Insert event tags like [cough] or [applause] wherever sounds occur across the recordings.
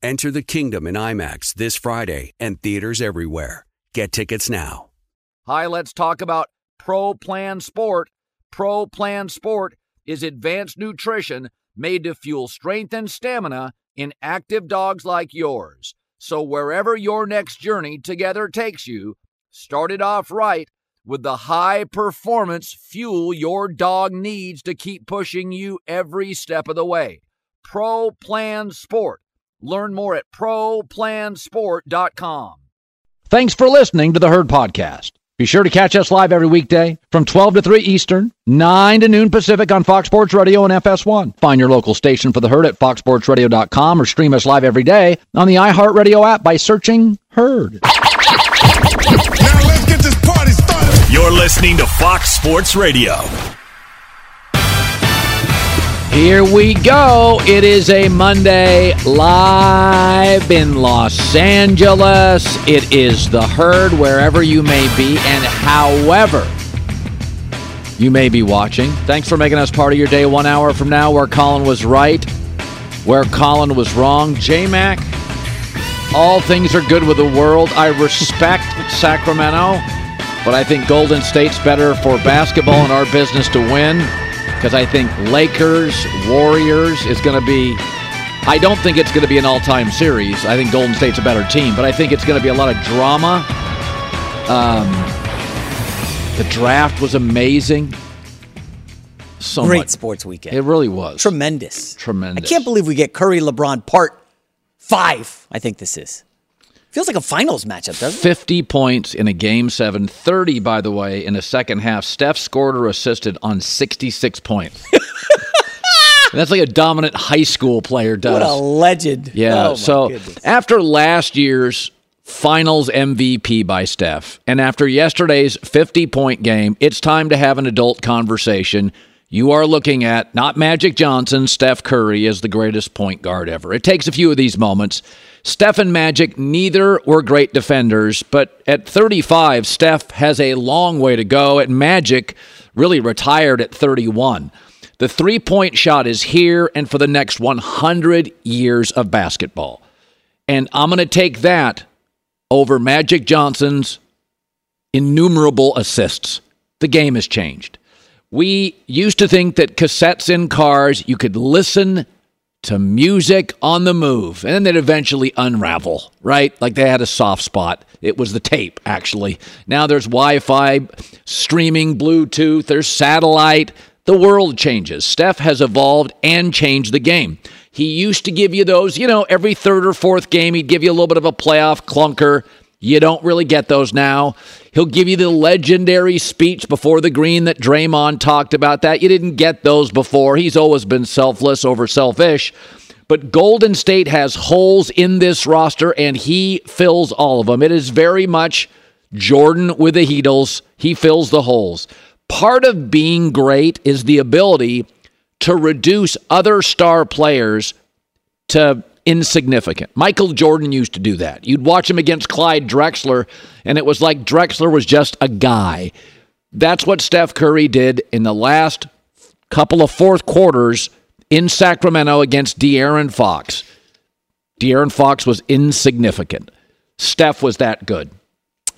Enter the kingdom in IMAX this Friday and theaters everywhere. Get tickets now. Hi, let's talk about Pro Plan Sport. Pro Plan Sport is advanced nutrition made to fuel strength and stamina in active dogs like yours. So, wherever your next journey together takes you, start it off right with the high performance fuel your dog needs to keep pushing you every step of the way. Pro Plan Sport. Learn more at ProPlansport.com. Thanks for listening to the Herd Podcast. Be sure to catch us live every weekday from 12 to 3 Eastern, 9 to noon Pacific on Fox Sports Radio and FS1. Find your local station for the Herd at foxsportsradio.com or stream us live every day on the iHeartRadio app by searching Herd. Now let's get this party started. You're listening to Fox Sports Radio. Here we go. It is a Monday live in Los Angeles. It is the herd wherever you may be and however you may be watching. Thanks for making us part of your day one hour from now where Colin was right, where Colin was wrong. J Mac, all things are good with the world. I respect [laughs] Sacramento, but I think Golden State's better for basketball and our business to win because I think Lakers Warriors is going to be. I don't think it's going to be an all-time series. I think Golden State's a better team, but I think it's going to be a lot of drama. Um, the draft was amazing. So Great much. sports weekend. It really was Tremendous. Tremendous. I can't believe we get Curry LeBron part five. I think this is. Feels like a finals matchup, doesn't it? 50 points in a game seven, 30, by the way, in the second half. Steph scored or assisted on 66 points. [laughs] That's like a dominant high school player does. What a legend. Yeah. Oh, so goodness. after last year's finals MVP by Steph, and after yesterday's 50 point game, it's time to have an adult conversation. You are looking at not Magic Johnson, Steph Curry as the greatest point guard ever. It takes a few of these moments. Steph and Magic, neither were great defenders, but at 35, Steph has a long way to go, and Magic really retired at 31. The three point shot is here and for the next 100 years of basketball. And I'm going to take that over Magic Johnson's innumerable assists. The game has changed. We used to think that cassettes in cars, you could listen to music on the move, and then they'd eventually unravel, right? Like they had a soft spot. It was the tape, actually. Now there's Wi Fi, streaming, Bluetooth, there's satellite. The world changes. Steph has evolved and changed the game. He used to give you those, you know, every third or fourth game, he'd give you a little bit of a playoff clunker. You don't really get those now. He'll give you the legendary speech before the green that Draymond talked about that. You didn't get those before. He's always been selfless over selfish. But Golden State has holes in this roster and he fills all of them. It is very much Jordan with the Heatles. He fills the holes. Part of being great is the ability to reduce other star players to insignificant. Michael Jordan used to do that. You'd watch him against Clyde Drexler, and it was like Drexler was just a guy. That's what Steph Curry did in the last couple of fourth quarters in Sacramento against De'Aaron Fox. De'Aaron Fox was insignificant. Steph was that good.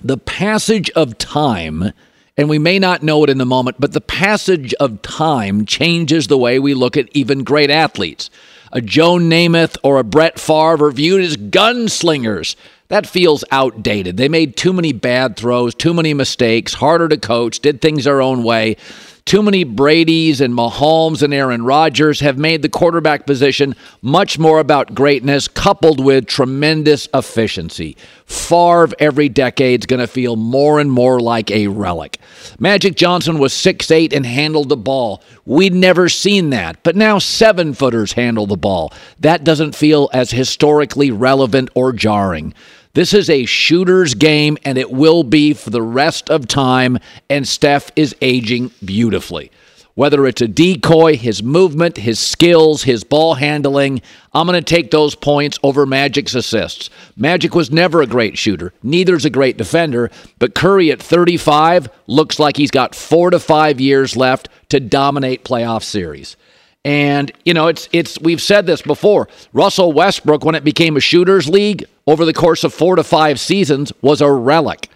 The passage of time, and we may not know it in the moment, but the passage of time changes the way we look at even great athletes. A Joe Namath or a Brett Favre are viewed as gunslingers. That feels outdated. They made too many bad throws, too many mistakes, harder to coach, did things their own way. Too many Brady's and Mahomes and Aaron Rodgers have made the quarterback position much more about greatness coupled with tremendous efficiency. Favre every decade is going to feel more and more like a relic. Magic Johnson was 6'8 and handled the ball. We'd never seen that, but now seven footers handle the ball. That doesn't feel as historically relevant or jarring. This is a shooter's game, and it will be for the rest of time, and Steph is aging beautifully. Whether it's a decoy, his movement, his skills, his ball handling, I'm going to take those points over Magic's assists. Magic was never a great shooter, neither's a great defender, but Curry at 35 looks like he's got four to five years left to dominate playoff series. And you know, it's it's we've said this before. Russell Westbrook, when it became a shooters league over the course of four to five seasons, was a relic.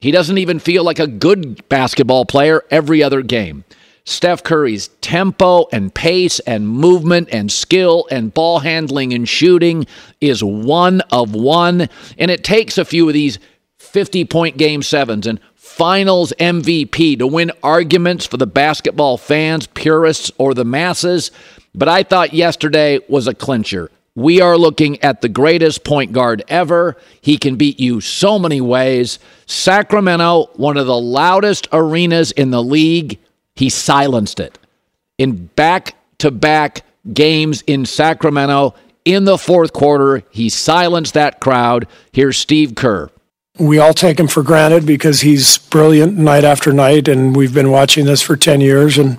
He doesn't even feel like a good basketball player every other game. Steph Curry's tempo and pace and movement and skill and ball handling and shooting is one of one. And it takes a few of these 50 point game sevens and finals MVP to win arguments for the basketball fans, purists, or the masses. But I thought yesterday was a clincher. We are looking at the greatest point guard ever. He can beat you so many ways. Sacramento, one of the loudest arenas in the league, he silenced it. In back to back games in Sacramento in the fourth quarter, he silenced that crowd. Here's Steve Kerr we all take him for granted because he's brilliant night after night and we've been watching this for 10 years and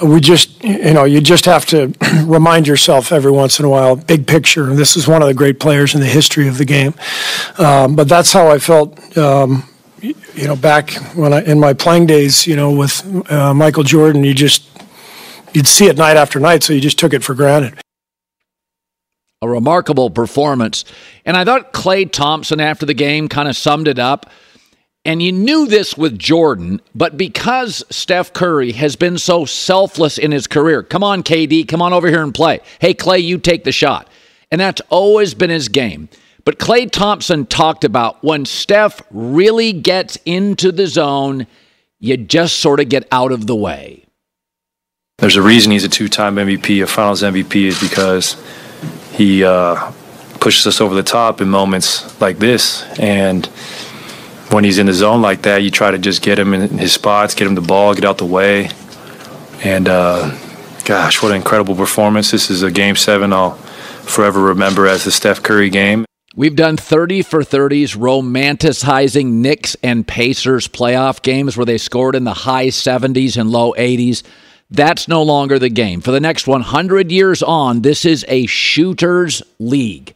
we just you know you just have to [clears throat] remind yourself every once in a while big picture this is one of the great players in the history of the game. Um, but that's how i felt um, you know back when i in my playing days you know with uh, michael jordan you just you'd see it night after night so you just took it for granted a remarkable performance. And I thought Klay Thompson after the game kind of summed it up. And you knew this with Jordan, but because Steph Curry has been so selfless in his career, come on, KD, come on over here and play. Hey, Klay, you take the shot. And that's always been his game. But Klay Thompson talked about when Steph really gets into the zone, you just sort of get out of the way. There's a reason he's a two time MVP, a finals MVP, is because he uh, pushes us over the top in moments like this. And when he's in the zone like that, you try to just get him in his spots, get him the ball, get out the way. And uh, gosh, what an incredible performance. This is a game seven I'll forever remember as the Steph Curry game. We've done 30 for 30s, romanticizing Knicks and Pacers playoff games where they scored in the high 70s and low 80s. That's no longer the game. For the next 100 years on, this is a shooter's league.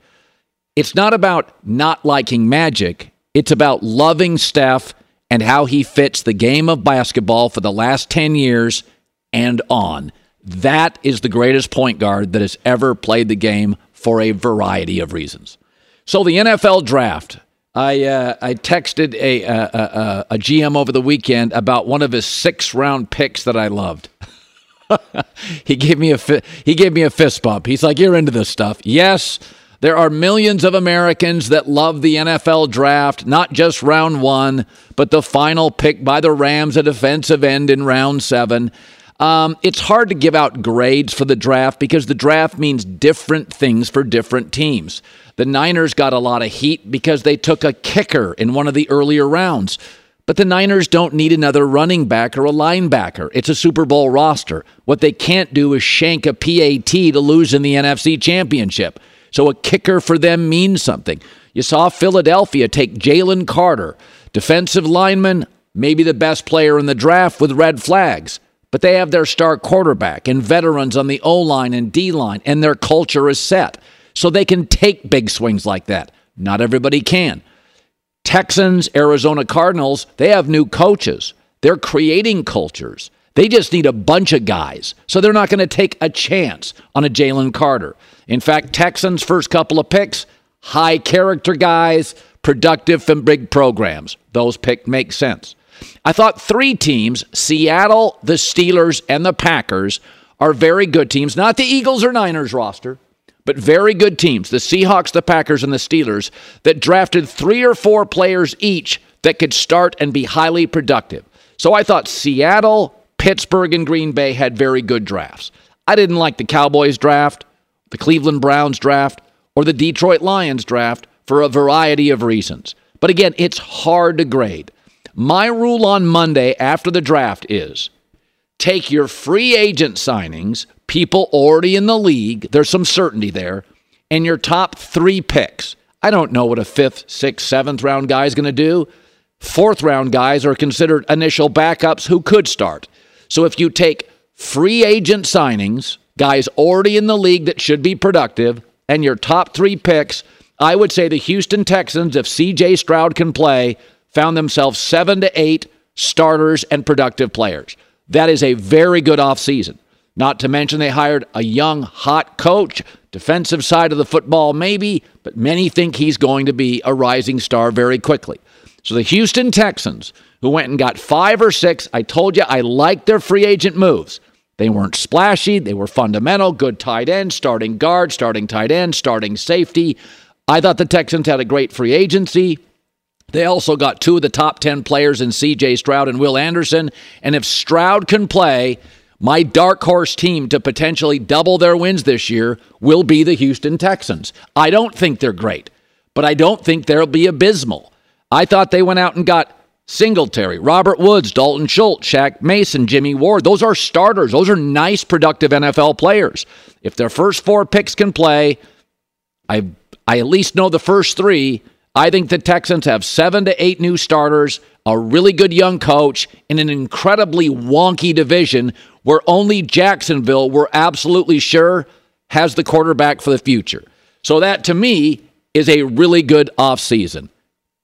It's not about not liking magic, it's about loving Steph and how he fits the game of basketball for the last 10 years and on. That is the greatest point guard that has ever played the game for a variety of reasons. So, the NFL draft. I, uh, I texted a, uh, uh, uh, a, a, a GM over the weekend about one of his six round picks that I loved. [laughs] he gave me a fi- he gave me a fist bump. He's like, "You're into this stuff." Yes, there are millions of Americans that love the NFL draft, not just round 1, but the final pick by the Rams, a defensive end in round 7. Um, it's hard to give out grades for the draft because the draft means different things for different teams. The Niners got a lot of heat because they took a kicker in one of the earlier rounds. But the Niners don't need another running back or a linebacker. It's a Super Bowl roster. What they can't do is shank a PAT to lose in the NFC Championship. So a kicker for them means something. You saw Philadelphia take Jalen Carter, defensive lineman, maybe the best player in the draft with red flags. But they have their star quarterback and veterans on the O line and D line, and their culture is set. So they can take big swings like that. Not everybody can. Texans, Arizona Cardinals, they have new coaches. They're creating cultures. They just need a bunch of guys. So they're not going to take a chance on a Jalen Carter. In fact, Texans' first couple of picks, high character guys, productive from big programs. Those picks make sense. I thought three teams, Seattle, the Steelers, and the Packers, are very good teams. Not the Eagles or Niners roster but very good teams, the Seahawks, the Packers, and the Steelers, that drafted three or four players each that could start and be highly productive. So I thought Seattle, Pittsburgh, and Green Bay had very good drafts. I didn't like the Cowboys draft, the Cleveland Browns draft, or the Detroit Lions draft for a variety of reasons. But again, it's hard to grade. My rule on Monday after the draft is take your free agent signings, people already in the league, there's some certainty there, and your top three picks. I don't know what a fifth, sixth, seventh round guy is going to do. Fourth round guys are considered initial backups who could start. So if you take free agent signings, guys already in the league that should be productive, and your top three picks, I would say the Houston Texans, if CJ Stroud can play, found themselves seven to eight starters and productive players. That is a very good offseason. Not to mention they hired a young, hot coach, defensive side of the football, maybe, but many think he's going to be a rising star very quickly. So the Houston Texans, who went and got five or six, I told you I liked their free agent moves. They weren't splashy, they were fundamental, good tight end, starting guard, starting tight end, starting safety. I thought the Texans had a great free agency. They also got two of the top 10 players in CJ Stroud and Will Anderson. And if Stroud can play, my dark horse team to potentially double their wins this year will be the Houston Texans. I don't think they're great, but I don't think they'll be abysmal. I thought they went out and got Singletary, Robert Woods, Dalton Schultz, Shaq Mason, Jimmy Ward. Those are starters. Those are nice, productive NFL players. If their first four picks can play, I I at least know the first three. I think the Texans have seven to eight new starters, a really good young coach, in an incredibly wonky division where only Jacksonville, we're absolutely sure, has the quarterback for the future. So that to me is a really good offseason.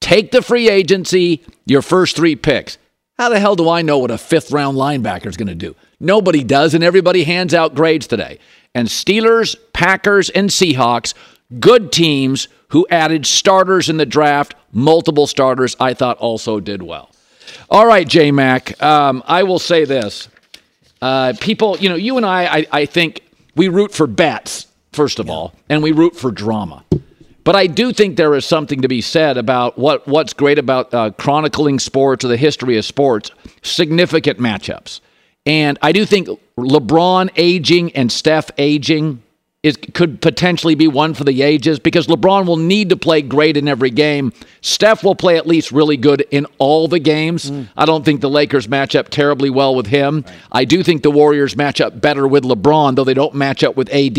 Take the free agency, your first three picks. How the hell do I know what a fifth round linebacker is going to do? Nobody does, and everybody hands out grades today. And Steelers, Packers, and Seahawks, good teams who added starters in the draft, multiple starters, I thought also did well. All right, J Mac, um, I will say this. Uh, people, you know, you and I, I, I think we root for bets, first of all, and we root for drama. But I do think there is something to be said about what, what's great about uh, chronicling sports or the history of sports, significant matchups. And I do think LeBron aging and Steph aging is could potentially be one for the ages because LeBron will need to play great in every game. Steph will play at least really good in all the games. Mm. I don't think the Lakers match up terribly well with him. Right. I do think the Warriors match up better with LeBron, though they don't match up with AD.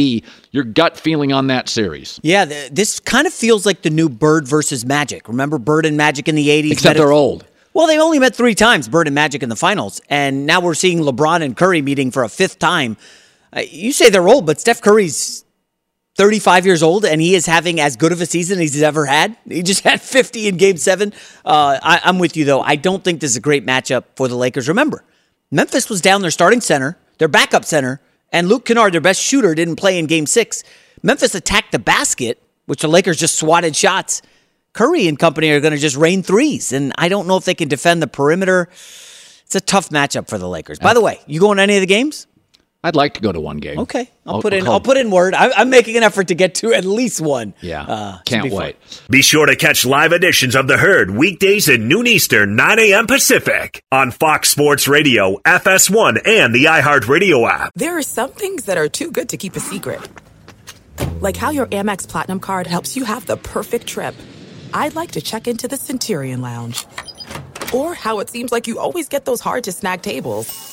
Your gut feeling on that series? Yeah, this kind of feels like the new Bird versus Magic. Remember Bird and Magic in the 80s? Except they're old. Well, they only met three times, Bird and Magic in the finals, and now we're seeing LeBron and Curry meeting for a fifth time. Uh, you say they're old, but Steph Curry's 35 years old and he is having as good of a season as he's ever had. He just had [laughs] 50 in game seven. Uh, I, I'm with you, though. I don't think this is a great matchup for the Lakers. Remember, Memphis was down their starting center, their backup center, and Luke Kennard, their best shooter, didn't play in game six. Memphis attacked the basket, which the Lakers just swatted shots. Curry and company are going to just rain threes, and I don't know if they can defend the perimeter. It's a tough matchup for the Lakers. By the way, you going to any of the games? I'd like to go to one game. Okay, I'll, I'll put in. I'll, I'll put in word. I'm, I'm, making an effort to get to at least one. Yeah, uh, can't be wait. Fun. Be sure to catch live editions of the Herd weekdays at noon Eastern, 9 a.m. Pacific on Fox Sports Radio, FS1, and the iHeartRadio app. There are some things that are too good to keep a secret, like how your Amex Platinum card helps you have the perfect trip. I'd like to check into the Centurion Lounge, or how it seems like you always get those hard to snag tables.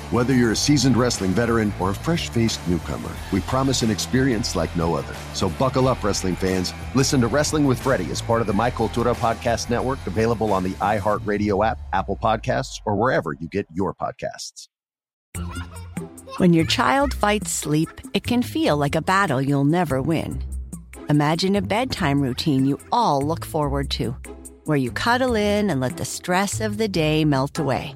Whether you're a seasoned wrestling veteran or a fresh faced newcomer, we promise an experience like no other. So buckle up, wrestling fans. Listen to Wrestling with Freddie as part of the My Cultura Podcast Network, available on the iHeartRadio app, Apple Podcasts, or wherever you get your podcasts. When your child fights sleep, it can feel like a battle you'll never win. Imagine a bedtime routine you all look forward to, where you cuddle in and let the stress of the day melt away.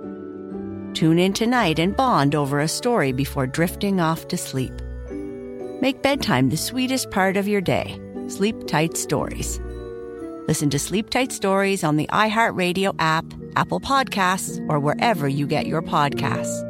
Tune in tonight and bond over a story before drifting off to sleep. Make bedtime the sweetest part of your day. Sleep Tight Stories. Listen to Sleep Tight Stories on the iHeartRadio app, Apple Podcasts, or wherever you get your podcasts.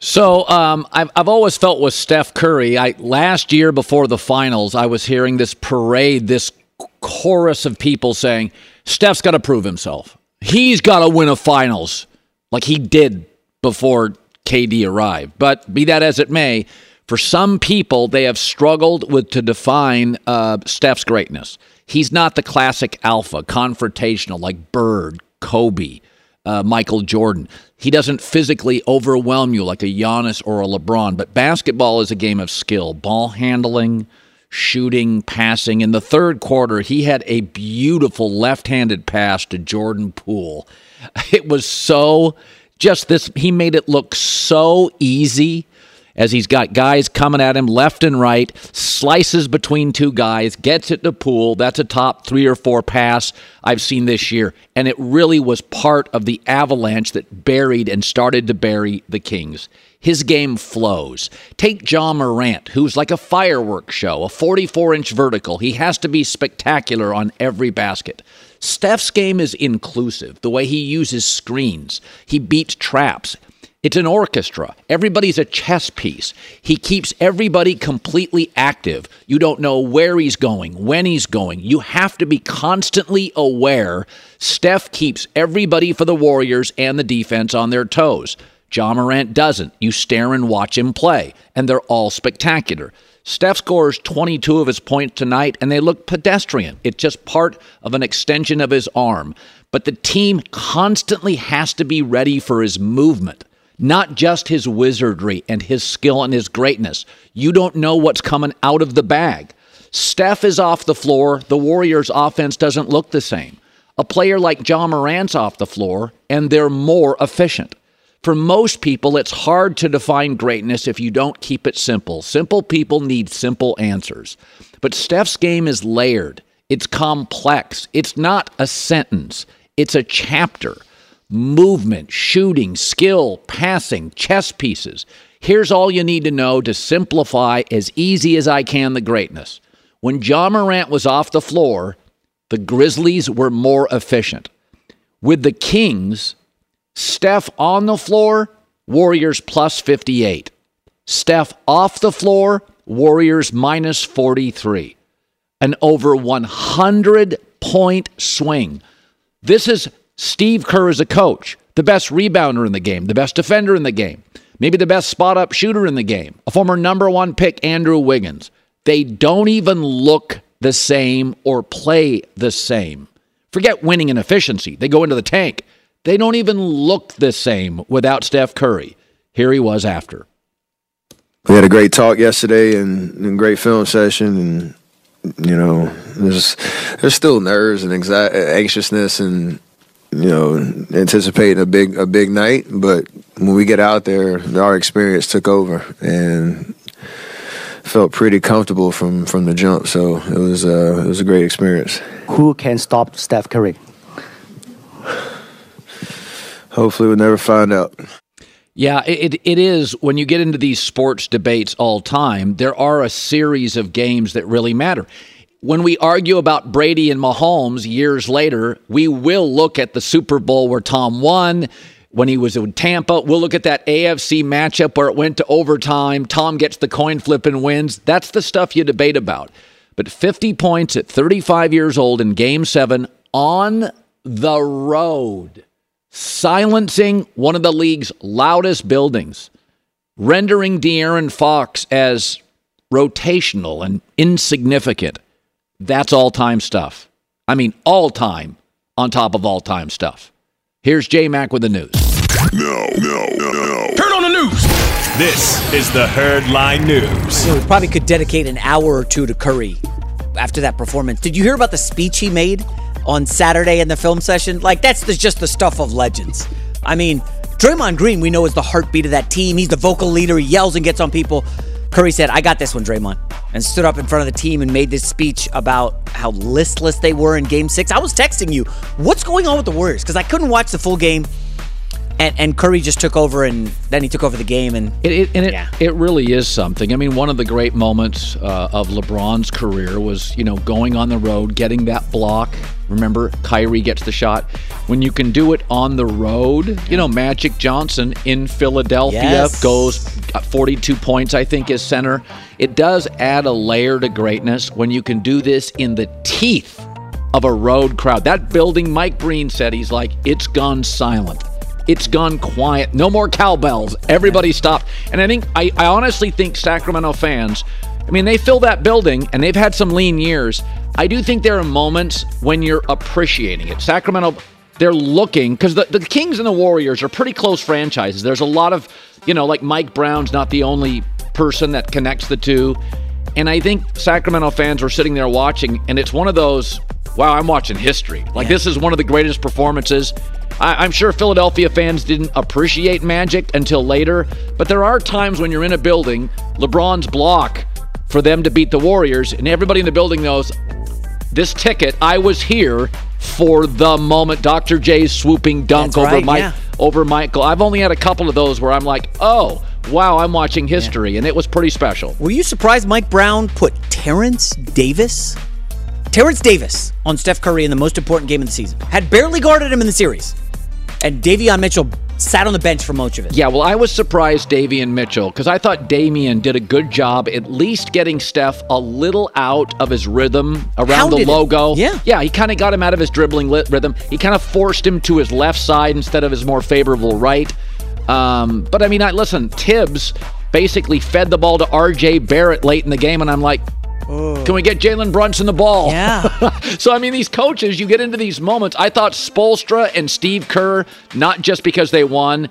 So um, I've I've always felt with Steph Curry. I last year before the finals, I was hearing this parade, this chorus of people saying Steph's got to prove himself. He's got to win a finals like he did before KD arrived. But be that as it may, for some people, they have struggled with to define uh, Steph's greatness. He's not the classic alpha, confrontational like Bird, Kobe, uh, Michael Jordan. He doesn't physically overwhelm you like a Giannis or a LeBron. But basketball is a game of skill, ball handling, shooting, passing. In the third quarter, he had a beautiful left handed pass to Jordan Poole. [laughs] It was so just this, he made it look so easy as he's got guys coming at him left and right, slices between two guys, gets it to Poole. That's a top three or four pass I've seen this year. And it really was part of the avalanche that buried and started to bury the Kings. His game flows. Take Ja Morant, who's like a fireworks show, a 44 inch vertical. He has to be spectacular on every basket. Steph's game is inclusive, the way he uses screens, he beats traps. It's an orchestra. Everybody's a chess piece. He keeps everybody completely active. You don't know where he's going, when he's going. You have to be constantly aware. Steph keeps everybody for the Warriors and the defense on their toes. Ja Morant doesn't. You stare and watch him play, and they're all spectacular. Steph scores 22 of his points tonight, and they look pedestrian. It's just part of an extension of his arm. But the team constantly has to be ready for his movement not just his wizardry and his skill and his greatness. You don't know what's coming out of the bag. Steph is off the floor. The Warriors' offense doesn't look the same. A player like Ja Morant's off the floor, and they're more efficient. For most people, it's hard to define greatness if you don't keep it simple. Simple people need simple answers. But Steph's game is layered, it's complex. It's not a sentence, it's a chapter movement, shooting, skill, passing, chess pieces. Here's all you need to know to simplify as easy as I can the greatness. When Ja Morant was off the floor, the Grizzlies were more efficient. With the Kings, Steph on the floor, Warriors plus 58. Steph off the floor, Warriors minus 43. An over 100 point swing. This is Steve Kerr as a coach, the best rebounder in the game, the best defender in the game, maybe the best spot up shooter in the game, a former number one pick, Andrew Wiggins. They don't even look the same or play the same. Forget winning and efficiency. They go into the tank. They don't even look the same without Steph Curry. Here he was after. We had a great talk yesterday and, and great film session, and you know, there's there's still nerves and anxi- anxiousness and you know, anticipating a big a big night, but when we get out there, our experience took over and felt pretty comfortable from from the jump. So it was uh, it was a great experience. Who can stop Steph Curry? Hopefully, we'll never find out. Yeah, it, it is. When you get into these sports debates all time, there are a series of games that really matter when we argue about Brady and Mahomes years later, we will look at the Super Bowl where Tom won. when he was in Tampa. We'll look at that AFC matchup where it went to overtime. Tom gets the coin flip and wins. That's the stuff you debate about. But 50 points at 35 years old in game seven on the road, silencing one of the league's loudest buildings, rendering De'Aaron Fox as rotational and insignificant. That's all time stuff. I mean, all time on top of all time stuff. Here's J Mac with the news. No, no, no, no. Turn on the news. This is the Herd Line News. You know, we probably could dedicate an hour or two to Curry after that performance. Did you hear about the speech he made on Saturday in the film session? Like, that's the, just the stuff of legends. I mean, Draymond Green, we know, is the heartbeat of that team. He's the vocal leader. He yells and gets on people. Curry said, I got this one, Draymond, and stood up in front of the team and made this speech about how listless they were in game six. I was texting you, what's going on with the Warriors? Because I couldn't watch the full game. And, and Curry just took over, and then he took over the game, and It, it, and it, Yeah. it really is something. I mean, one of the great moments uh, of LeBron's career was, you know, going on the road, getting that block. Remember, Kyrie gets the shot. When you can do it on the road, you know, Magic Johnson in Philadelphia Yes. goes 42 points, I think, is center. It does add a layer to greatness when you can do this in the teeth of a road crowd. That building, Mike Breen said, he's like, it's gone silent. It's gone quiet. No more cowbells. Everybody stopped. And I think, I, I honestly think Sacramento fans, I mean, they fill that building and they've had some lean years. I do think there are moments when you're appreciating it. Sacramento, they're looking, because the, the Kings and the Warriors are pretty close franchises. There's a lot of, you know, like Mike Brown's not the only person that connects the two. And I think Sacramento fans were sitting there watching, and it's one of those, wow, I'm watching history. Like, this is one of the greatest performances. I, I'm sure Philadelphia fans didn't appreciate Magic until later, but there are times when you're in a building, LeBron's block for them to beat the Warriors, and everybody in the building knows this ticket, I was here for the moment. Dr. J's swooping dunk That's over right, Mike yeah. over Michael. I've only had a couple of those where I'm like, oh, wow, I'm watching history, and it was pretty special. Were you surprised Mike Brown put Terrence Davis? Terrence Davis on Steph Curry in the most important game of the season. Had barely guarded him in the series. And Davion Mitchell sat on the bench for much of it. Yeah, well, I was surprised, Davion Mitchell, because I thought Damian did a good job at least getting Steph a little out of his rhythm around Hounded the logo. Yeah. Yeah, he kind of got him out of his dribbling lit rhythm. He kind of forced him to his left side instead of his more favorable right. Um, but I mean, I, listen, Thibs basically fed the ball to R.J. Barrett late in the game, and I'm like, can we get Jalen Brunson the ball? Yeah. [laughs] so, I mean, these coaches, you get into these moments. I thought Spoelstra and Steve Kerr, not just because they won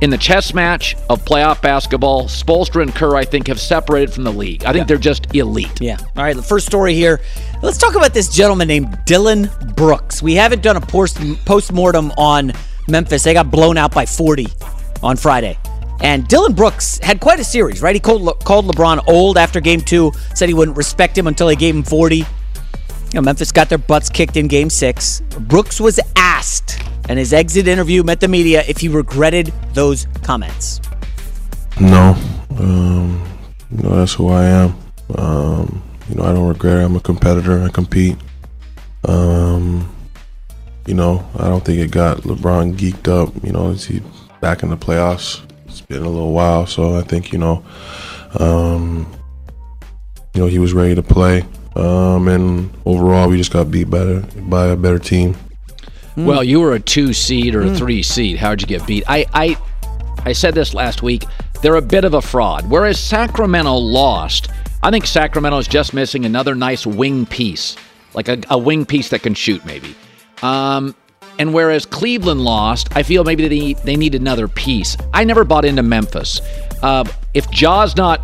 in the chess match of playoff basketball, Spoelstra and Kerr, I think, have separated from the league. I think they're just elite. Yeah. All right, the first story here. Let's talk about this gentleman named Dillon Brooks. We haven't done a post mortem on Memphis. They got blown out by 40 on Friday. And Dillon Brooks had quite a series, right? He called, Le- called LeBron old after game two, said he wouldn't respect him until he gave him 40. You know, Memphis got their butts kicked in game six. Brooks was asked in his exit interview met the media if he regretted those comments. No, um, you know that's who I am. Um, you know I don't regret it. I'm a competitor. I compete. Um, you know I don't think it got LeBron geeked up. You know is he back in the playoffs? It's been a little while, so I think you know, um, you know he was ready to play. Um, and overall, we just got beat better by a better team. Well, you were a two seed or a three seed. How'd you get beat? I, I, I said this last week. They're a bit of a fraud. Whereas Sacramento lost, I think Sacramento is just missing another nice wing piece, like a, a wing piece that can shoot, maybe. Um, and whereas Cleveland lost, I feel maybe they they need another piece. I never bought into Memphis. Uh, if Ja's not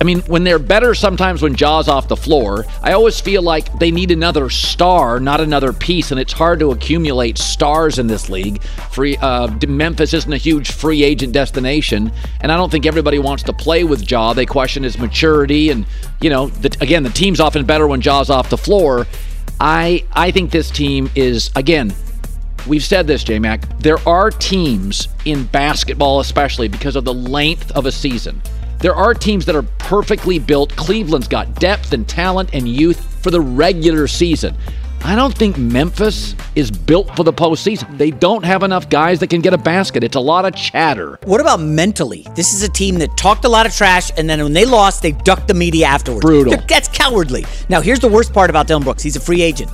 I mean, when they're better sometimes when Ja's off the floor, I always feel like they need another star, not another piece, and it's hard to accumulate stars in this league. Free uh, Memphis isn't a huge free agent destination, and I don't think everybody wants to play with Ja. They question his maturity, and you know, the, again, the team's often better when Ja's off the floor. I I think this team is again. We've said this, J Mac. There are teams in basketball, especially because of the length of a season. There are teams that are perfectly built. Cleveland's got depth and talent and youth for the regular season. I don't think Memphis is built for the postseason. They don't have enough guys that can get a basket. It's a lot of chatter. What about mentally? This is a team that talked a lot of trash, and then when they lost, they ducked the media afterwards. Brutal. They're- That's cowardly. Now, here's the worst part about Dillon Brooks. He's a free agent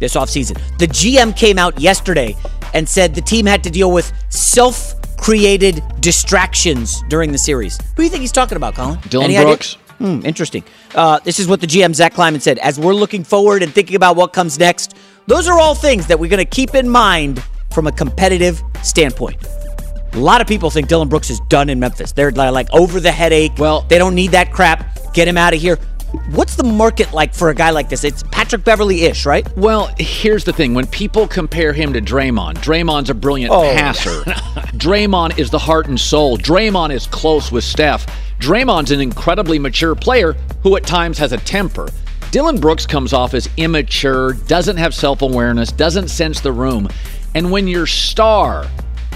this offseason. The GM came out yesterday and said the team had to deal with self created distractions during the series. Who do you think he's talking about, Colin? Dillon Any idea? Hmm, interesting. Uh, this is what the GM, Zach Kleiman, said. As we're looking forward and thinking about what comes next, those are all things that we're going to keep in mind from a competitive standpoint. A lot of people think Dillon Brooks is done in Memphis. They're like over the headache. Well, they don't need that crap. Get him out of here. What's the market like for a guy like this? It's Patrick Beverley ish, right? Well, here's the thing. When people compare him to Draymond, Draymond's a brilliant Oh. passer. [laughs] Draymond is the heart and soul. Draymond is close with Steph. Draymond's an incredibly mature player who at times has a temper. Dillon Brooks comes off as immature, doesn't have self awareness, doesn't sense the room. And when your star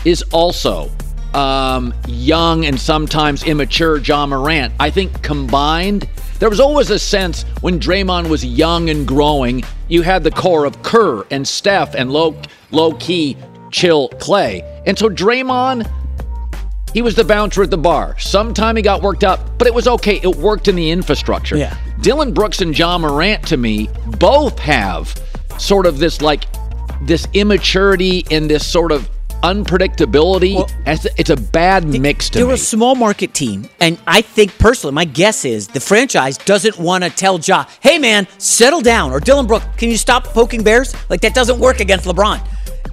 is also um, young and sometimes immature Ja Morant, I think combined, there was always a sense when Draymond was young and growing, you had the core of Kerr and Steph and low low key chill Klay. And so Draymond, he was the bouncer at the bar. Sometime he got worked up, but it was okay. It worked in the infrastructure. Yeah. Dillon Brooks and Ja Morant to me both have sort of this like this immaturity and this sort of unpredictability. It's a- it's a bad mix to They're me. a small market team, and I think personally, my guess is the franchise doesn't want to tell Ja, "Hey man, settle down," or Dillon Brooks, "Can you stop poking bears?" Like that doesn't work against LeBron.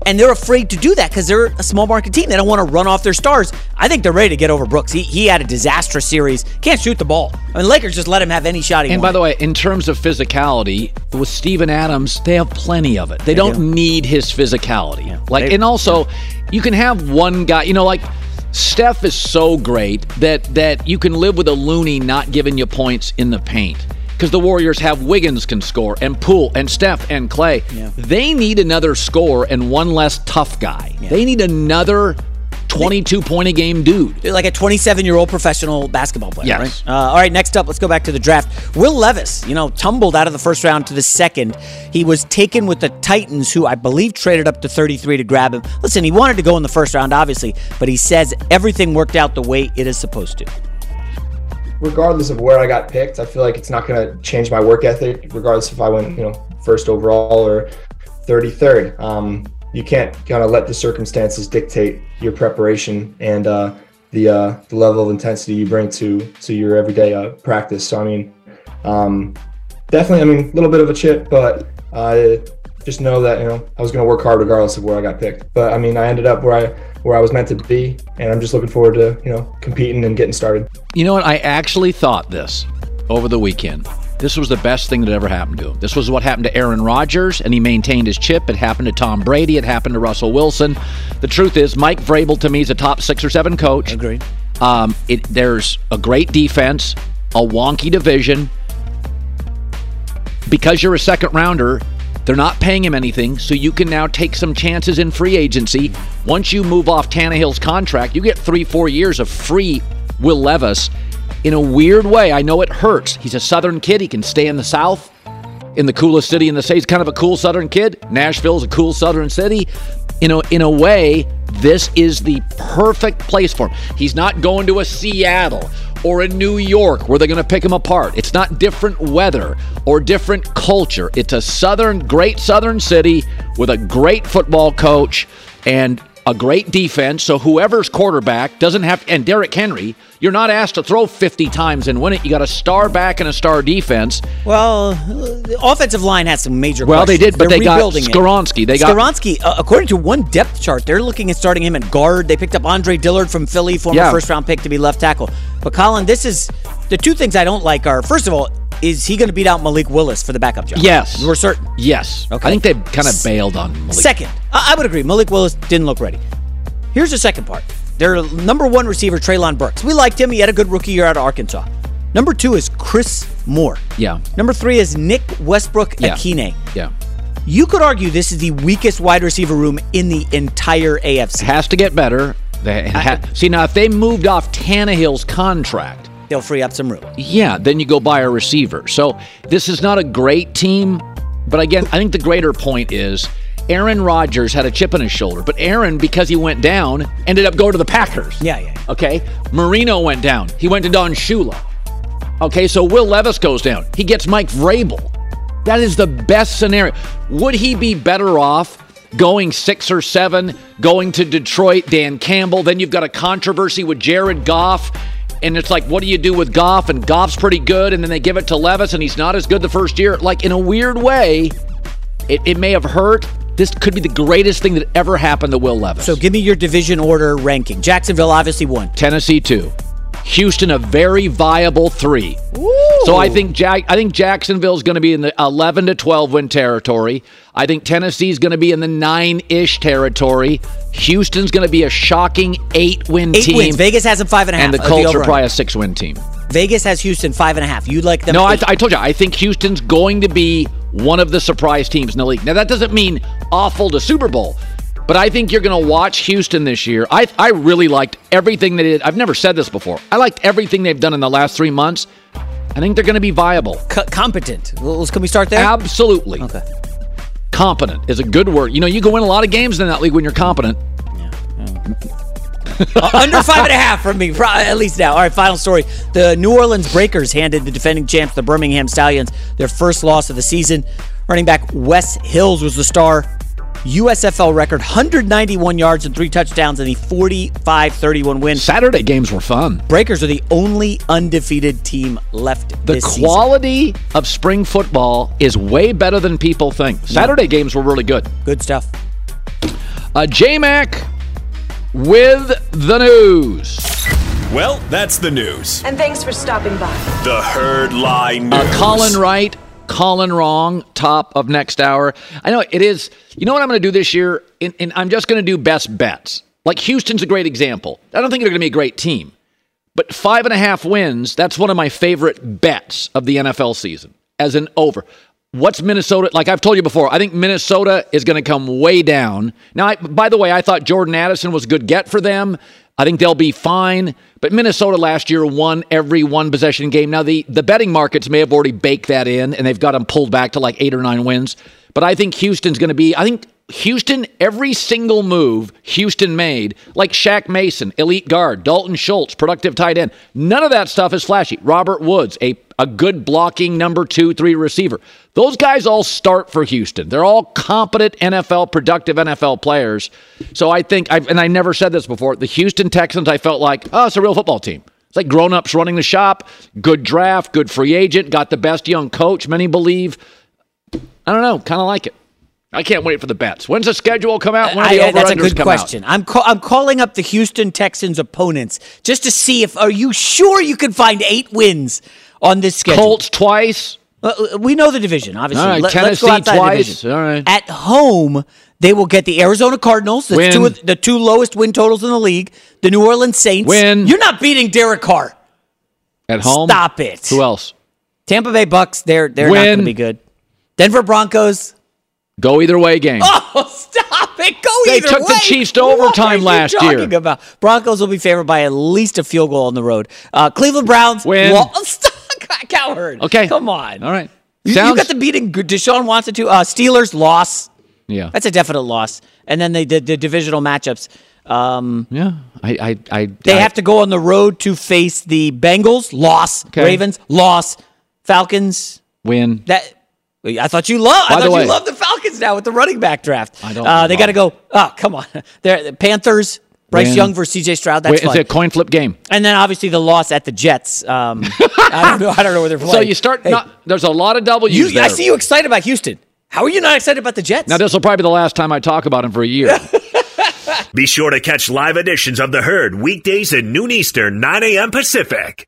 And they're afraid to do that because they're a small market team. They don't want to run off their stars. I think they're ready to get over Brooks. He, he had a disastrous series. Can't shoot the ball. I mean, Lakers just let him have any shot he can. And by the way, in terms of physicality, with Steven Adams, they have plenty of it. They, They don't do. need his physicality. like, They- and also, you can have one guy. You know, like Steph is so great that that you can live with a loony not giving you points in the paint. Because the Warriors have Wiggins can score, and Poole, and Steph, and Klay. They need another score and one less tough guy. They need another 22 point a game dude. Like a 27 year old professional basketball player, Yes. right? Uh, all right, next up, let's go back to the draft. Will Levis, you know, tumbled out of the first round to the second. He was taken with the Titans, who I believe traded up to 33 to grab him. Listen, he wanted to go in the first round, obviously, but he says everything worked out the way it is supposed to. Regardless of where I got picked, I feel like it's not going to change my work ethic, regardless if I went, you know, first overall or 33rd. Um, you can't kind of let the circumstances dictate your preparation and uh, the uh, the level of intensity you bring to to your everyday uh, practice. So I mean, um, definitely, I mean, a little bit of a chip, but just know that you know I was going to work hard regardless of where I got picked. But I mean, I ended up where I where I was meant to be, and I'm just looking forward to you know competing and getting started. You know what? I actually thought this over the weekend. This was the best thing that ever happened to him. This was what happened to Aaron Rodgers, and he maintained his chip. It happened to Tom Brady. It happened to Russell Wilson. The truth is, Mike Vrabel to me is a top six or seven coach. Agreed. Um, it, there's a great defense, a wonky division. Because you're a second rounder, they're not paying him anything, so you can now take some chances in free agency. Once you move off Tannehill's contract, you get three, four years of free Will Levis. In a weird way, I know it hurts. He's a Southern kid. He can stay in the South, in the coolest city in the state. He's kind of a cool Southern kid. Nashville's a cool Southern city. You know, in a way, this is the perfect place for him. He's not going to a Seattle or a New York where they're going to pick him apart. It's not different weather or different culture. It's a southern, great southern city with a great football coach and a great defense. So whoever's quarterback doesn't have, and Derrick Henry, you're not asked to throw 50 times and win it. You got a star back and a star defense. Well, the offensive line has some major Well, they did, but They're they got rebuilding it. They got- Skoronski, uh, according to one depth chart, they're looking at starting him at guard. They picked up Andre Dillard from Philly, former Yeah. first round pick to be left tackle. But Colin, this is the two things I don't like are first of all, is he going to beat out Malik Willis for the backup job? Yes. We're certain. Yes. Okay. I think they've kind of bailed on Malik. Second, I, I would agree. Malik Willis didn't look ready. Here's the second part. Their number one receiver, Treylon Burks. We liked him. He had a good rookie year out of Arkansas. Number two is Chris Moore. Yeah. Number three is Nick Westbrook Yeah. Ikhine. Yeah. You could argue this is the weakest wide receiver room in the entire AFC. Has to get better. They ha- see now if they moved off Tannehill's contract, they'll free up some room. Yeah, then you go buy a receiver. So this is not a great team, But again, I think the greater point is Aaron Rodgers had a chip on his shoulder, but Aaron, because he went down, ended up going to the Packers. Yeah, yeah. Okay. Marino went down. He went to Don Shula. Okay, so Will Levis goes down. He gets Mike Vrabel. That is the best scenario. Would he be better off going six or seven, going to Detroit, Dan Campbell? Then you've got a controversy with Jared Goff. And it's like, what do you do with Goff? And Goff's pretty good. And then they give it to Levis, and he's not as good the first year. Like, in a weird way, it, it may have hurt. This could be the greatest thing that ever happened to Will Levis. So give me your division order ranking. Jacksonville obviously won. Tennessee two, Houston a very viable three. So I think Jack, I think Jacksonville's going to be in the 11 to 12 win territory. I think Tennessee's going to be in the nine ish territory. Houston's going to be a shocking eight win Eight team. wins. Vegas has them five and a half. and the Colts are probably a six win team. Vegas has Houston five and a half. You like them? No, I. I told you. I think Houston's going to be one of the surprise teams in the league. Now that doesn't mean awful to Super Bowl, but I think you're going to watch Houston this year. I I really liked everything they did. I've never said this before. I liked everything they've done in the last three months. I think they're going to be viable. Co- competent. Well, Can we start there? Absolutely. Okay. Competent is a good word. You know, you can win a lot of games in that league when you're competent. Uh, under five and a half from me, at least now. All right, final story. The New Orleans Breakers handed the defending champs, the Birmingham Stallions, their first loss of the season. Running back Wes Hills was the star. USFL record 191 yards and three touchdowns in the 45 31 win. Saturday games were fun. Breakers are the only undefeated team left The this season. quality of spring football is way better than people think. Saturday games were really good. Good stuff. Uh, J Mac with the news. Well, that's the news. And thanks for stopping by. The Herd Line News. Uh, Colin Wright, Colin Wrong, top of next hour. I know it is. You know what I'm going to do this year? And, and I'm just going to do best bets. Like Houston's a great example. I don't think they're going to be a great team, but five and a half wins, that's one of my favorite bets of the NFL season as an over. What's Minnesota? Like I've told you before, I think Minnesota is going to come way down. Now, I, by the way, I thought Jordan Addison was a good get for them. I think they'll be fine. But Minnesota last year won every one possession game. Now, the, the betting markets may have already baked that in, and they've got them pulled back to like eight or nine wins. But I think Houston's going to be, I think Houston, every single move Houston made, like Shaq Mason, elite guard, Dalton Schultz, productive tight end, none of that stuff is flashy. Robert Woods, a, a good blocking number two, three receiver. Those guys all start for Houston. They're all competent NFL, productive NFL players. So I think, I've, and I never said this before, the Houston Texans, I felt like, oh, it's a real football team. It's like grown ups running the shop, good draft, good free agent, got the best young coach, many believe. I don't know, kind of like it. I can't wait for the bets. When's the schedule come out? When do the I- that's a good question. I'm ca- I'm calling up the Houston Texans opponents just to see if are you sure you can find eight wins on this schedule? Colts twice. Uh, we know the division, obviously. All right, Let, go Tennessee outside the twice. All right. At home, they will get the Arizona Cardinals, the two, the two lowest win totals in the league. The New Orleans Saints. Win. You're not beating Derek Carr. At home. Stop it. Who else? Tampa Bay Bucks. They're they're not going to be good. Denver Broncos. Go either way game. Oh, [laughs] stop it! Go They either way. They took the. Chiefs to What overtime are you last year. About Broncos will be favored by at least a field goal on the road. Uh, Cleveland Browns Win. Stop, Cowherd. Okay. come on. All right. You, you got the beating. Deshaun Watson too. Uh, Steelers loss. Yeah. That's a definite loss. And then they did the divisional matchups. Um, Yeah. I. I. I they I- have to go on the road to face the Bengals. Loss. Okay. Ravens. Loss. Falcons. win. That I thought you love. I thought way- you love the Falcons now with the running back draft. I don't Uh, they got to go. Oh, come on. They're, the Panthers. Bryce Win. Young versus C.J. Stroud. That's Wait, it's fun. a coin flip game. And then obviously the loss at the Jets. Um, [laughs] I don't know. I don't know where they're playing. So you start. Hey, Not, there's a lot of W's you, there. I see you excited about Houston. How are you not excited about the Jets? Now this will probably be the last time I talk about him for a year. [laughs] Be sure to catch live editions of The Herd weekdays at noon Eastern, 9 a.m. Pacific.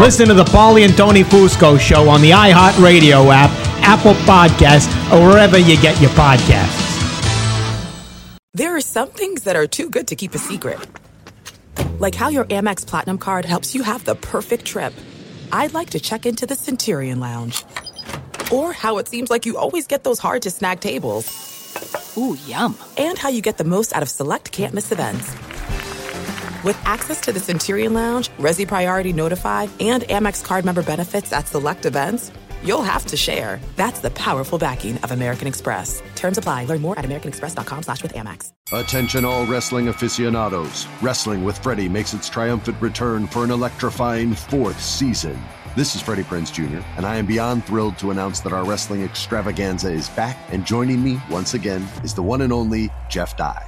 Listen to the Paulie and Tony Fusco show on the iHeartRadio app, Apple Podcasts, or wherever you get your podcasts. There are some things that are too good to keep a secret. Like how your Amex Platinum card helps you have the perfect trip. I'd like to check into the Centurion Lounge. Or how it seems like you always get those hard to snag tables. Ooh, yum. And how you get the most out of select can't miss events. With access to the Centurion Lounge, Resy Priority Notified, and Amex card member benefits at select events, you'll have to share. That's the powerful backing of American Express. Terms apply. Learn more at americanexpress.com slash with Amex. Attention all wrestling aficionados. Wrestling with Freddie makes its triumphant return for an electrifying fourth season. This is Freddie Prinz Jr., and I am beyond thrilled to announce that our wrestling extravaganza is back, and joining me once again is the one and only Jeff Dye.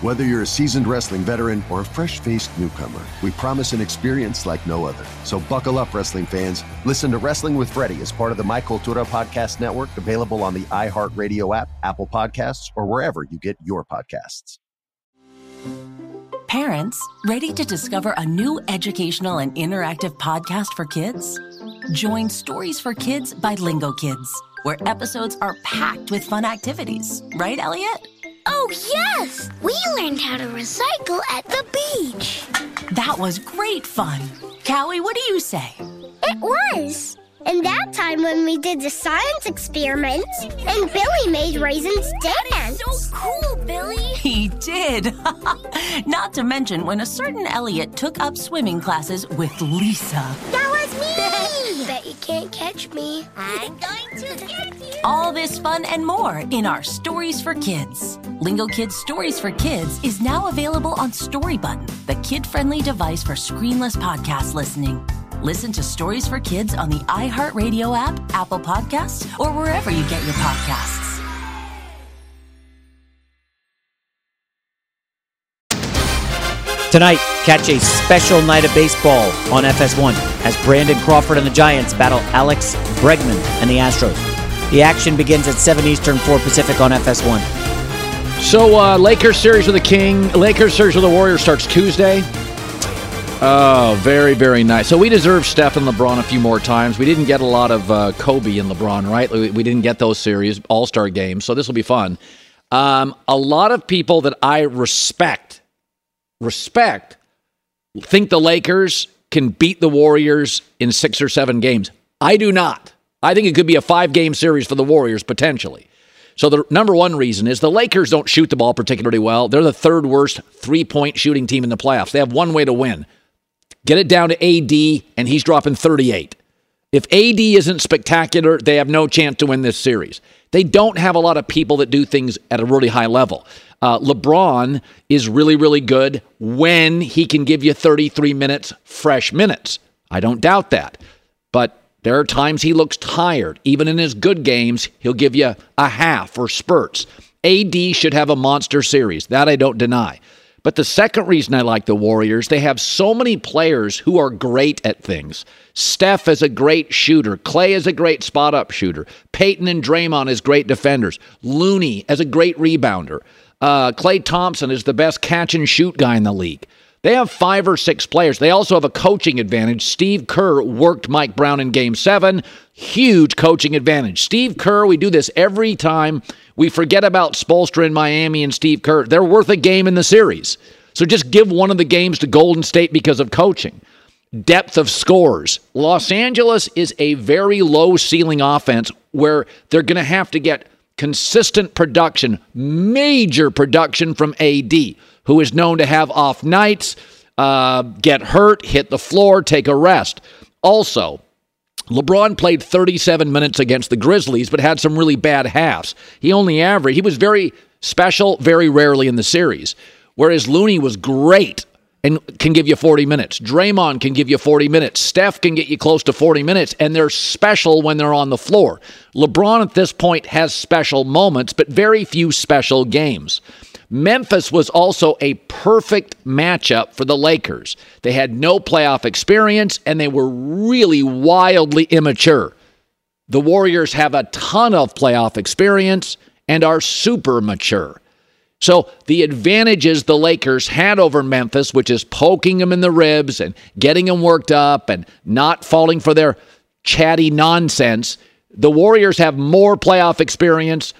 Whether you're a seasoned wrestling veteran or a fresh faced newcomer, we promise an experience like no other. So buckle up, wrestling fans. Listen to Wrestling with Freddie as part of the My Cultura Podcast Network, available on the iHeartRadio app, Apple Podcasts, or wherever you get your podcasts. Parents, ready to discover a new educational and interactive podcast for kids? Join Stories for Kids by Lingo Kids, where episodes are packed with fun activities. Right, Elliot? Oh, yes! We learned how to recycle at the beach. That was great fun. Callie, what do you say? It was. And that time when we did the science experiments and Billy made raisins dance. So cool, Billy. [laughs] He did. [laughs] Not to mention when a certain Elliot took up swimming classes with Lisa. That was me! [laughs] Bet you can't catch me. I'm going to get you. All this fun and more in our Stories for Kids. Lingo Kids Stories for Kids is now available on Storybutton, the kid friendly device for screenless podcast listening. Listen to Stories for Kids on the iHeartRadio app, Apple Podcasts, or wherever you get your podcasts. Tonight, catch a special night of baseball on FS1 as Brandon Crawford and the Giants battle Alex Bregman and the Astros. The action begins at 7 Eastern, 4 Pacific on FS1. So, uh, Lakers series with the King, Lakers series with the Warriors starts Tuesday. Oh, very, very nice. So we deserve Steph and LeBron a few more times. We didn't get a lot of uh, Kobe and LeBron, right? We, we didn't get those series, All Star games. So this will be fun. Um, a lot of people that I respect, respect, think the Lakers can beat the Warriors in six or seven games. I do not. I think it could be a five game series for the Warriors potentially. So the number one reason is the Lakers don't shoot the ball particularly well. They're the third worst three point shooting team in the playoffs. They have one way to win get it down to AD, and he's dropping 38. If AD isn't spectacular, they have no chance to win this series. They don't have a lot of people that do things at a really high level. Uh, LeBron is really, really good when he can give you 33 minutes, fresh minutes. I don't doubt that. But there are times he looks tired. Even in his good games, he'll give you a half or spurts. AD should have a monster series. That I don't deny. But the second reason I like the Warriors, they have so many players who are great at things. Steph is a great shooter. Klay is a great spot up shooter. Payton and Draymond is great defenders. Looney as a great rebounder. Uh, Klay Thompson is the best catch and shoot guy in the league. They have five or six players. They also have a coaching advantage. Steve Kerr worked Mike Brown in game seven. Huge coaching advantage. Steve Kerr, we do this every time we forget about Spoelstra in Miami and Steve Kerr. They're worth a game in the series. So just give one of the games to Golden State because of coaching. Depth of scores. Los Angeles is a very low ceiling offense where they're going to have to get consistent production, major production from AD, who is known to have off nights, uh, get hurt, hit the floor, take a rest. Also, LeBron played 37 minutes against the Grizzlies, but had some really bad halves. He only averaged, he was very special very rarely in the series, whereas Looney was great. and can give you 40 minutes. Draymond can give you 40 minutes. Steph can get you close to 40 minutes, and they're special when they're on the floor. LeBron at this point has special moments, but very few special games. Memphis was also a perfect matchup for the Lakers. They had no playoff experience, and they were really wildly immature. The Warriors have a ton of playoff experience and are super mature. So the advantages the Lakers had over Memphis, which is poking them in the ribs and getting them worked up and not falling for their chatty nonsense, the Warriors have more playoff experience,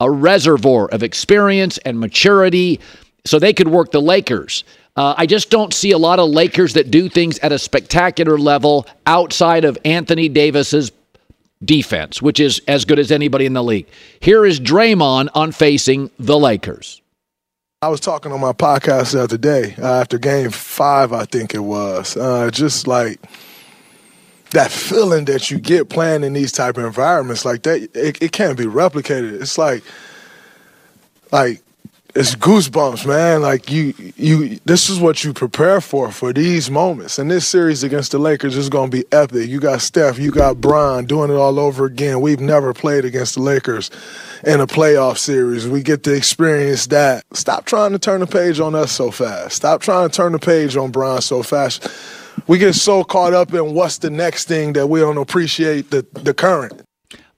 a reservoir of experience and maturity, so they could work the Lakers. Uh, I just don't see a lot of Lakers that do things at a spectacular level outside of Anthony Davis's defense, which is as good as anybody in the league. Here is Draymond on facing the Lakers. I was talking on my podcast the other day uh, after game five, I think it was. Uh, just like that feeling that you get playing in these type of environments like that, it, it can't be replicated. It's like, like it's goosebumps, man. Like you, you. This is what you prepare for for these moments. And this series against the Lakers is going to be epic. You got Steph, you got Bron doing it all over again. We've never played against the Lakers in a playoff series. We get to experience that. Stop trying to turn the page on us so fast. Stop trying to turn the page on Bron so fast. We get so caught up in what's the next thing that we don't appreciate the the current.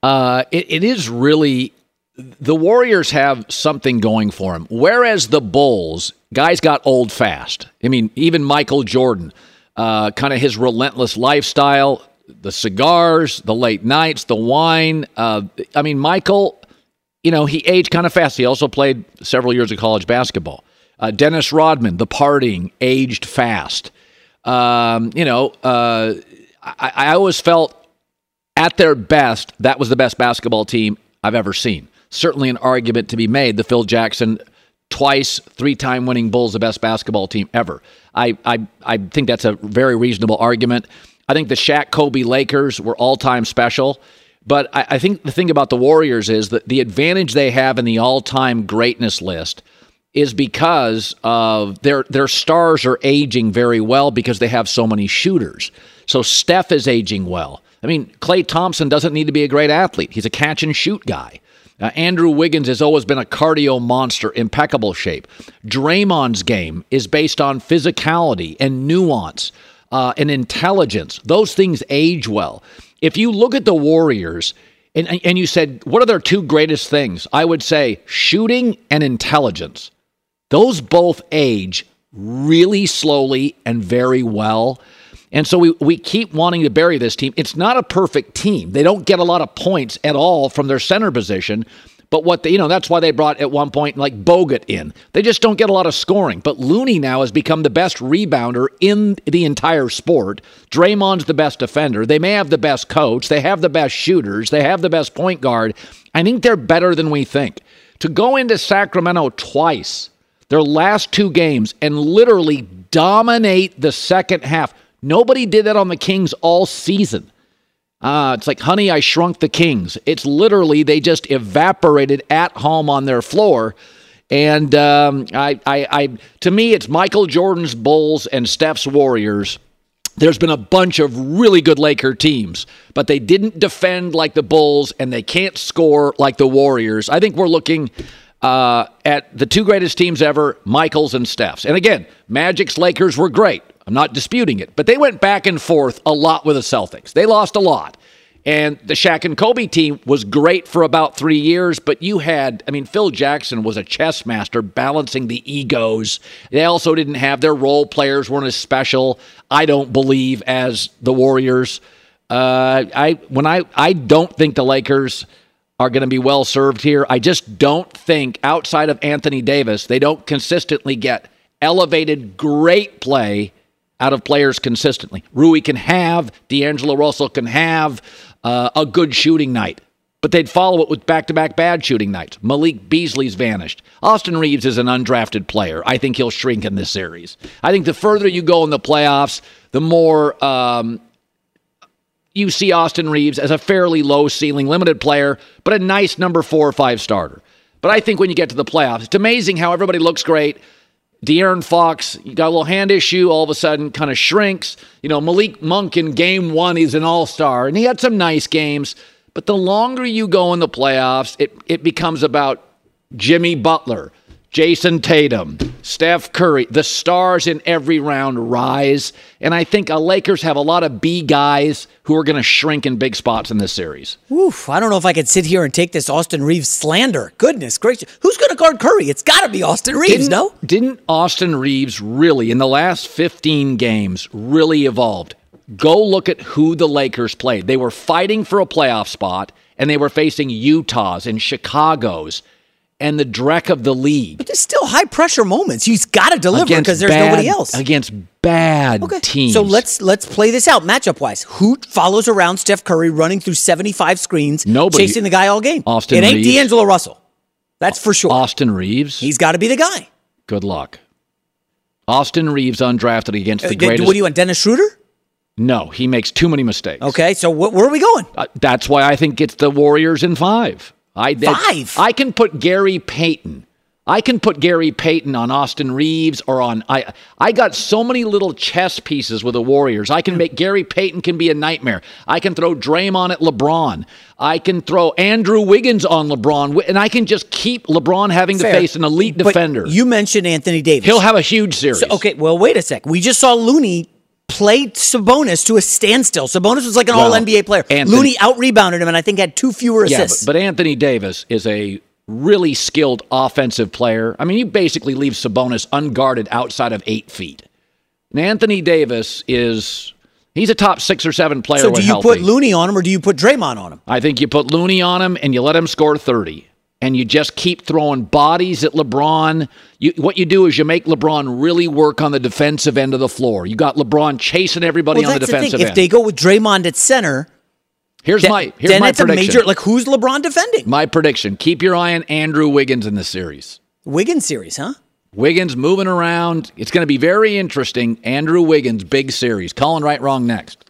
Uh, it, it is really the Warriors have something going for them. Whereas the Bulls, guys got old fast. I mean, even Michael Jordan, uh, kind of his relentless lifestyle, the cigars, the late nights, the wine. Uh, I mean, Michael, you know, he aged kind of fast. He also played several years of college basketball. Uh, Dennis Rodman, the partying, aged fast. Um, you know, uh, I, I always felt at their best, that was the best basketball team I've ever seen certainly an argument to be made. The Phil Jackson twice, three time winning Bulls, the best basketball team ever. I, I, I think that's a very reasonable argument. I think the Shaq Kobe Lakers were all time special. But I, I, think the thing about the Warriors is that the advantage they have in the all time greatness list is because of their their stars are aging very well because they have so many shooters. So Steph is aging well. I mean, Klay Thompson doesn't need to be a great athlete. He's a catch and shoot guy. Uh, Andrew Wiggins has always been a cardio monster, impeccable shape. Draymond's game is based on physicality and nuance uh, and intelligence. Those things age well. If you look at the Warriors and, and you said, what are their two greatest things? I would say shooting and intelligence. Those both age really slowly and very well. And so we, we keep wanting to bury this team. It's not a perfect team. They don't get a lot of points at all from their center position. But what they, you know, that's why they brought at one point like Bogut in. They just don't get a lot of scoring. But Looney now has become the best rebounder in the entire sport. Draymond's the best defender. They may have the best coach. They have the best shooters. They have the best point guard. I think they're better than we think. To go into Sacramento twice, their last two games, and literally dominate the second half. Nobody did that on the Kings all season. Uh, it's like, honey, I shrunk the Kings. It's literally they just evaporated at home on their floor. And um, I, I, I, to me, it's Michael Jordan's Bulls and Steph's Warriors. There's been a bunch of really good Laker teams, but they didn't defend like the Bulls and they can't score like the Warriors. I think we're looking uh, at the two greatest teams ever, Michaels and Steph's. And again, Magic's Lakers were great. I'm not disputing it, but they went back and forth a lot with the Celtics. They lost a lot. And the Shaq and Kobe team was great for about three years, but you had, I mean, Phil Jackson was a chess master balancing the egos. They also didn't have their role players weren't as special, I don't believe, as the Warriors. Uh, I when I I don't think the Lakers are going to be well served here. I just don't think outside of Anthony Davis, they don't consistently get elevated great play out of players consistently. Rui can have, D'Angelo Russell can have uh, a good shooting night, but they'd follow it with back to back bad shooting nights. Malik Beasley's vanished. Austin Reaves is an undrafted player. I think he'll shrink in this series. I think the further you go in the playoffs, the more um, you see Austin Reaves as a fairly low ceiling, limited player, but a nice number four or five starter. But I think when you get to the playoffs, it's amazing how everybody looks great De'Aaron Fox, you got a little hand issue, all of a sudden kind of shrinks. You know, Malik Monk in game one, he's an all star, and he had some nice games. But the longer you go in the playoffs, it, it becomes about Jimmy Butler, Jayson Tatum, Steph Curry. The stars in every round rise. And I think a Lakers have a lot of B guys who are going to shrink in big spots in this series. Oof, I don't know if I could sit here and take this Austin Reaves slander. Goodness gracious. Who's going to guard Curry? It's got to be Austin Reaves, didn't, no? Didn't Austin Reaves really, in the last 15 games, really evolved? Go look at who the Lakers played. They were fighting for a playoff spot, and they were facing Utah's and Chicago's and the dreck of the league. But there's still high pressure moments. He's got to deliver because there's bad, nobody else against bad okay. teams. So let's let's play this out matchup wise. Who follows around Steph Curry running through 75 screens, Nobody. chasing the guy all game? Austin It ain't Reaves. D'Angelo Russell. That's for sure. Austin Reaves. He's got to be the guy. Good luck. Austin Reaves undrafted against the Uh, greatest. What do you want, Dennis Schroeder? No, he makes too many mistakes. Okay, so wh- where are we going? Uh, that's why I think it's the Warriors in five. I that- Five? I can put Gary Payton. I can put Gary Payton on Austin Reaves or on I. I got so many little chess pieces with the Warriors. I can hmm. make Gary Payton can be a nightmare. I can throw Draymond at LeBron. I can throw Andrew Wiggins on LeBron, and I can just keep LeBron having to face an elite But defender. You mentioned Anthony Davis. He'll have a huge series. So, okay, well, wait a sec. We just saw Looney play Sabonis to a standstill. Sabonis was like an Well, all NBA player. Anthony- Looney out rebounded him and I think had two fewer Yeah, assists. but, but Anthony Davis is a really skilled offensive player. I mean, you basically leave Sabonis unguarded outside of eight feet. And Anthony Davis is he's a top six or seven player. so do you healthy. put Looney on him or do you put Draymond on him? I think you put Looney on him and you let him score 30. And you just keep throwing bodies at LeBron. You, what you do is you make LeBron really work on the defensive end of the floor. You got LeBron chasing everybody well, on the defensive thing. end. If they go with Draymond at center, here's then, my here's then my it's a prediction. major. Like who's LeBron defending? my prediction: keep your eye on Andrew Wiggins in the series. Wiggins series, huh? Wiggins moving around. It's going to be very interesting. Andrew Wiggins, big series. Colin Wright, wrong next.